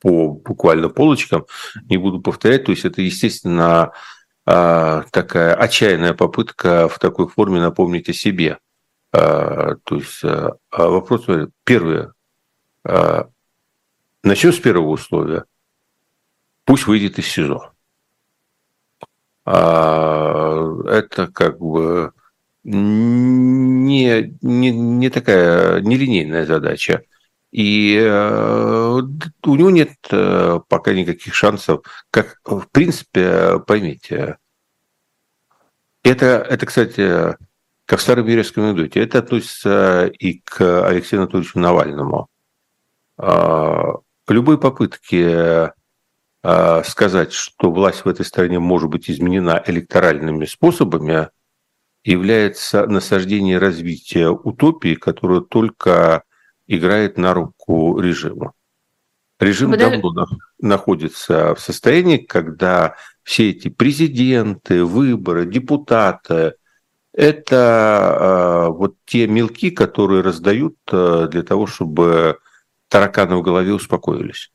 Speaker 3: по буквально полочкам. Не буду повторять. То есть это, естественно, а, такая отчаянная попытка в такой форме напомнить о себе. А, то есть а, вопрос первое. Начнем с первого условия. Пусть выйдет из СИЗО. Это как бы не, не, не такая нелинейная задача. И э, у него нет э, пока никаких шансов. Как, в принципе, поймите, это, это, кстати, как в старом еврейском анекдоте. Это относится и к Алексею Анатольевичу Навальному. А, любые попытки сказать, что власть в этой стране может быть изменена электоральными способами, является насаждение развития утопии, которая только играет на руку режиму. Режим Вы давно находится в состоянии, когда все эти президенты, выборы, депутаты, это э, вот те мелки, которые раздают э, для того, чтобы тараканы в голове успокоились.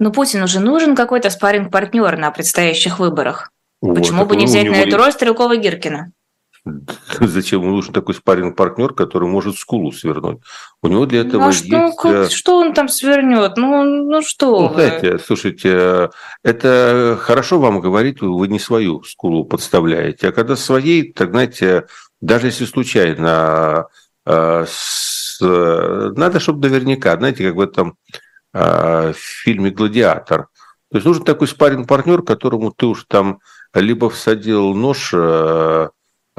Speaker 2: Но Путину же нужен какой-то спарринг-партнер на предстоящих выборах. Вот, Почему бы не взять на эту роль Стрелкова-Гиркина? <laughs>
Speaker 3: Зачем ему нужен такой спарринг партнер который может скулу свернуть? У него для этого
Speaker 2: ну, а что, есть... Как, э, что он там свернет? Ну, ну что
Speaker 3: ну, знаете, слушайте, это хорошо вам говорить, вы не свою скулу подставляете. А когда своей, так, знаете, даже если случайно, э, с, надо, чтобы наверняка, знаете, как в этом э, фильме «Гладиатор». То есть нужен такой спарринг партнер которому ты уж там либо всадил нож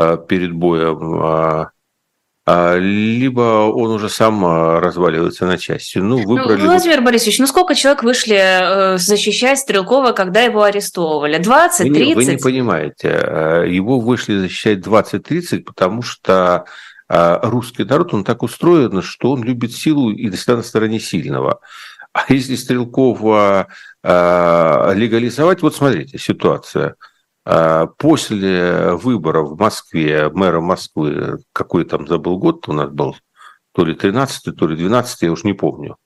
Speaker 3: Э, перед боем, а, а, либо он уже сам разваливается на части.
Speaker 2: Ну, ну выбрали... Ну, Владимир Борисович, ну сколько человек вышли э, защищать Стрелкова, когда его арестовывали? 20, 30? Вы не,
Speaker 3: вы не понимаете. Э, его вышли защищать 20-30, потому что русский народ, он так устроен, что он любит силу и всегда на стороне сильного. А если Стрелкова легализовать, вот смотрите, ситуация – а, после выборов в Москве, мэра Москвы, какой там забыл год у нас был, то ли 13 то ли 12 я уж не помню,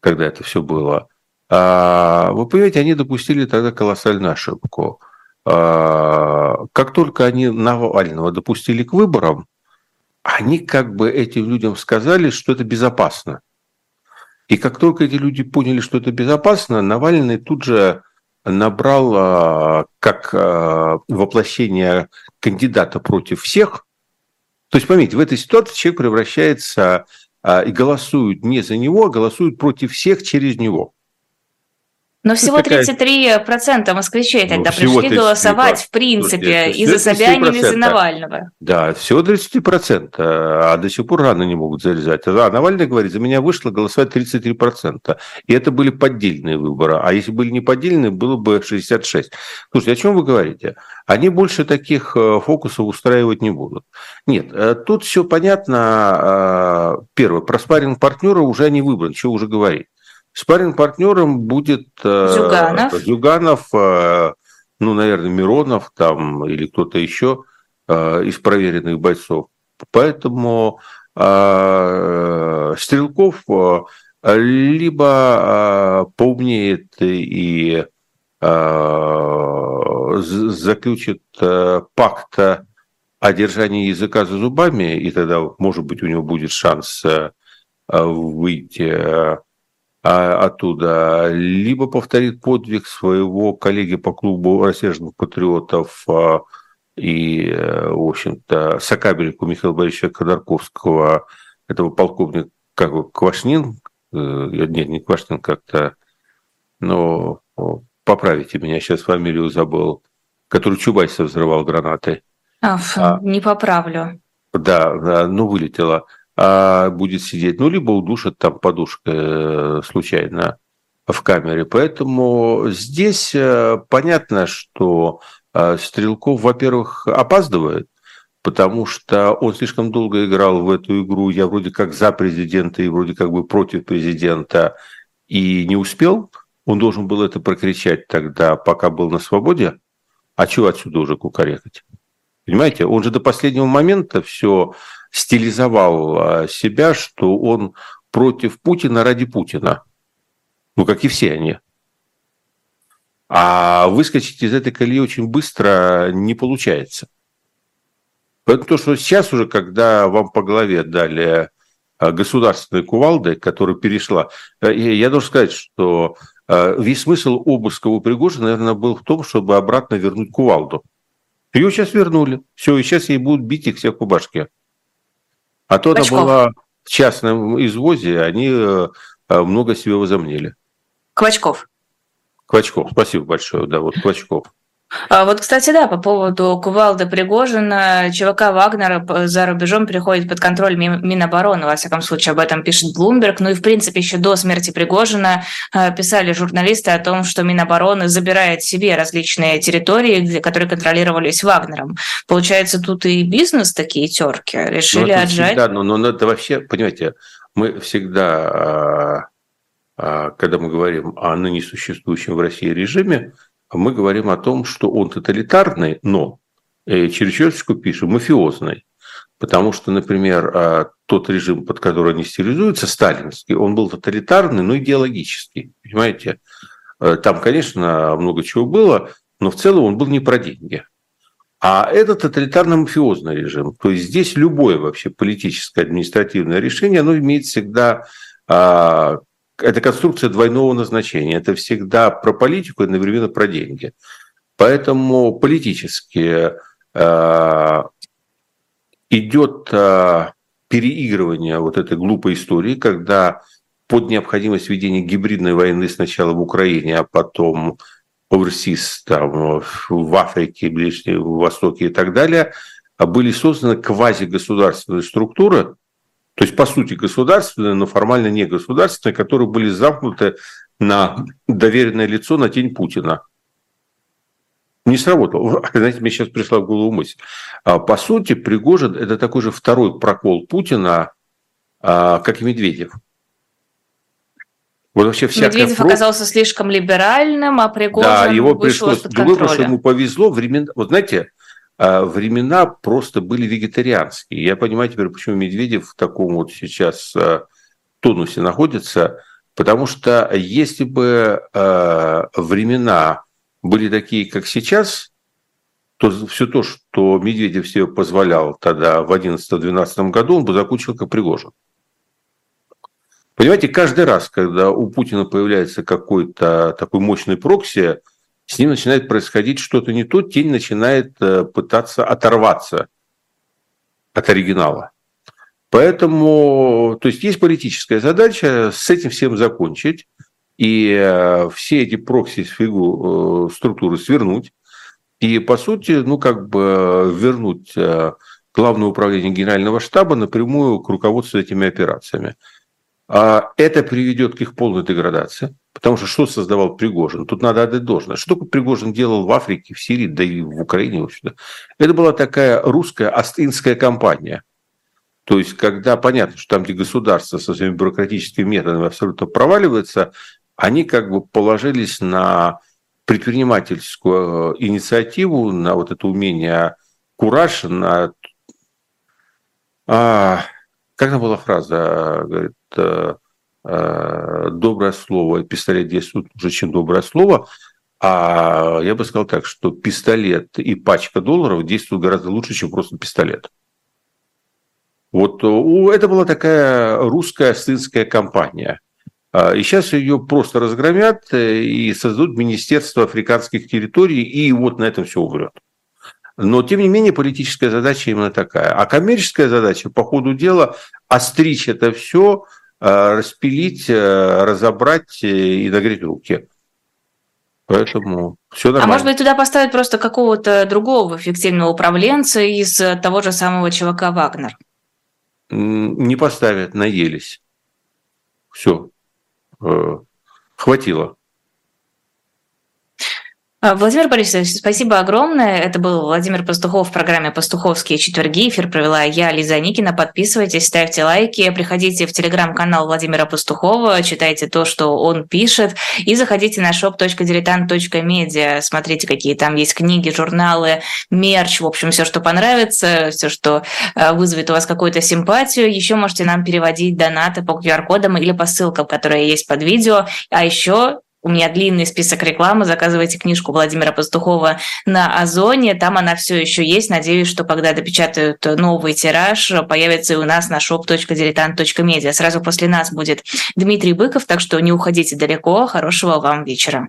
Speaker 3: когда это все было. А, вы понимаете, они допустили тогда колоссальную ошибку. А, как только они Навального допустили к выборам, они как бы этим людям сказали, что это безопасно. И как только эти люди поняли, что это безопасно, Навальный тут же набрал а, как а, воплощение кандидата против всех. То есть, поймите, в этой ситуации человек превращается а, и голосуют не за него, а голосуют против всех через него.
Speaker 2: Но всего такая... 33% москвичей тогда ну, пришли голосовать, в принципе, и за Собянина, и за Навального.
Speaker 3: Да, всего 33%, а до сих пор рано не могут зарезать. А Навальный говорит, за меня вышло голосовать 33%. И это были поддельные выборы. А если были не поддельные, было бы 66%. Слушайте, о чем вы говорите? Они больше таких э, фокусов устраивать не будут. Нет, э, тут все понятно. Э, первое, про спарринг партнера уже не выбран, что уже говорить. Спаринг партнером будет
Speaker 2: э, Зюганов,
Speaker 3: Зюганов э, ну, наверное, Миронов там или кто-то еще э, из проверенных бойцов. Поэтому Стрелков либо поумнеет и заключит пакт о держании языка за зубами, и тогда, может быть, у него будет шанс выйти оттуда, либо повторит подвиг своего коллеги по клубу рассерженных патриотов а, и, э, в общем-то, сокабельнику Михаила Борисовича Ходорковского, этого полковника, как бы, Квашнин, э, нет, не Квашнин, как-то, но поправите меня, сейчас фамилию забыл, который Чубайса взрывал гранаты.
Speaker 2: А, а, не поправлю.
Speaker 3: Да, да, ну вылетела а будет сидеть, ну, либо удушит там подушкой э, случайно в камере. Поэтому здесь э, понятно, что э, Стрелков, во-первых, опаздывает, потому что он слишком долго играл в эту игру, я вроде как за президента и вроде как бы против президента, и не успел. Он должен был это прокричать тогда, пока был на свободе. А чего отсюда уже кукарекать? Понимаете, он же до последнего момента все стилизовал а, себя, что он против Путина ради Путина. Ну, как и все они. А выскочить из этой колеи очень быстро не получается. Поэтому то, что сейчас уже, когда вам по голове дали а, государственной кувалды, которая перешла, э, я должен сказать, что а, весь смысл обыска у Пригожина, наверное, был в том, чтобы обратно вернуть кувалду. Ее сейчас вернули. Все, и сейчас ей будут бить их всех по башке. А то она была в частном извозе, они э, э, много себе возомнили.
Speaker 2: Квачков.
Speaker 3: Квачков, спасибо большое, да, вот Квачков.
Speaker 2: А вот, кстати, да, по поводу Кувалды Пригожина, ЧВК Вагнера за рубежом переходит под контроль Минобороны, во всяком случае, об этом пишет Блумберг. Ну и, в принципе, еще до смерти Пригожина э, писали журналисты о том, что Минобороны забирает себе различные территории, которые контролировались Вагнером. Получается, тут и бизнес такие терки решили ну, отжать.
Speaker 3: Всегда, но, но это вообще, понимаете, мы всегда, а, а, когда мы говорим о ныне существующем в России режиме, мы говорим о том, что он тоталитарный, но э, через черточку пишем мафиозный. Потому что, например, а, тот режим, под который они стилизуются, сталинский, он был тоталитарный, но идеологический. Понимаете? Э, там, конечно, много чего было, но в целом он был не про деньги. А это тоталитарно-мафиозный режим. То есть здесь любое вообще политическое, административное решение, оно имеет всегда а, это конструкция двойного назначения. Это всегда про политику и одновременно про деньги. Поэтому политически э, идет э, переигрывание вот этой глупой истории, когда под необходимость ведения гибридной войны сначала в Украине, а потом оверсис там, в Африке, Ближнем Востоке и так далее, были созданы квазигосударственные структуры, то есть, по сути, государственные, но формально не государственные, которые были замкнуты на доверенное лицо на тень Путина. Не сработало. <laughs> Знаете, мне сейчас пришла в голову мысль. А, по сути, Пригожин – это такой же второй прокол Путина, а, как и Медведев.
Speaker 2: Вот вообще всякая Медведев про... оказался слишком либеральным, а Пригожин да, его вышел пришлось, из-под
Speaker 3: контроля. Другое, что ему повезло, времен... вот знаете, времена просто были вегетарианские. Я понимаю теперь, почему Медведев в таком вот сейчас а, тонусе находится, потому что если бы а, времена были такие, как сейчас, то все то, что Медведев себе позволял тогда в 2011-2012 году, он бы закончил как Пригожин. Понимаете, каждый раз, когда у Путина появляется какой-то такой мощный прокси, с ним начинает происходить что-то не то, тень начинает э, пытаться оторваться от оригинала. Поэтому, то есть есть политическая задача с этим всем закончить и э, все эти прокси фигу э, структуры свернуть и, по сути, ну, как бы вернуть Главное управление Генерального штаба напрямую к руководству этими операциями. А это приведет к их полной деградации. Потому что что создавал Пригожин? Тут надо отдать должное. Что Пригожин делал в Африке, в Сирии, да и в Украине, в общем-то. Это была такая русская астинская кампания. То есть, когда понятно, что там, где государство со своими бюрократическими методами абсолютно проваливается, они как бы положились на предпринимательскую инициативу, на вот это умение кураж, на... А, как там была фраза? Говорит, э, Э, доброе слово, пистолет действует уже, чем доброе слово. А я бы сказал так, что пистолет и пачка долларов действуют гораздо лучше, чем просто пистолет. Вот это была такая русская сынская компания. А, и сейчас ее просто разгромят э, и создадут Министерство африканских территорий, и вот на этом все умрет. Но, тем не менее, политическая задача именно такая. А коммерческая задача, по ходу дела, остричь это все – Э, распилить, э, разобрать и нагреть руки. Поэтому все нормально.
Speaker 2: А может быть, туда поставить просто какого-то другого эффективного управленца из того же самого чувака Вагнер?
Speaker 3: Не поставят, наелись. Все. Э, хватило.
Speaker 2: А, Владимир Борисович, спасибо огромное. Это был Владимир Пастухов в программе «Пастуховские четверги». Эфир провела я, Лиза Никина. Подписывайтесь, ставьте лайки, приходите в телеграм-канал Владимира Пастухова, читайте то, что он пишет, и заходите на shop.diletant.media. Смотрите, какие там есть книги, журналы, мерч, в общем, все, что понравится, все, что э, вызовет у вас какую-то симпатию. Еще можете нам переводить донаты по QR-кодам или по ссылкам, которые есть под видео. А еще у меня длинный список рекламы. Заказывайте книжку Владимира Пастухова на Озоне. Там она все еще есть. Надеюсь, что когда допечатают новый тираж, появится и у нас на shop.diletant.media. Сразу после нас будет Дмитрий Быков, так что не уходите далеко. Хорошего вам вечера.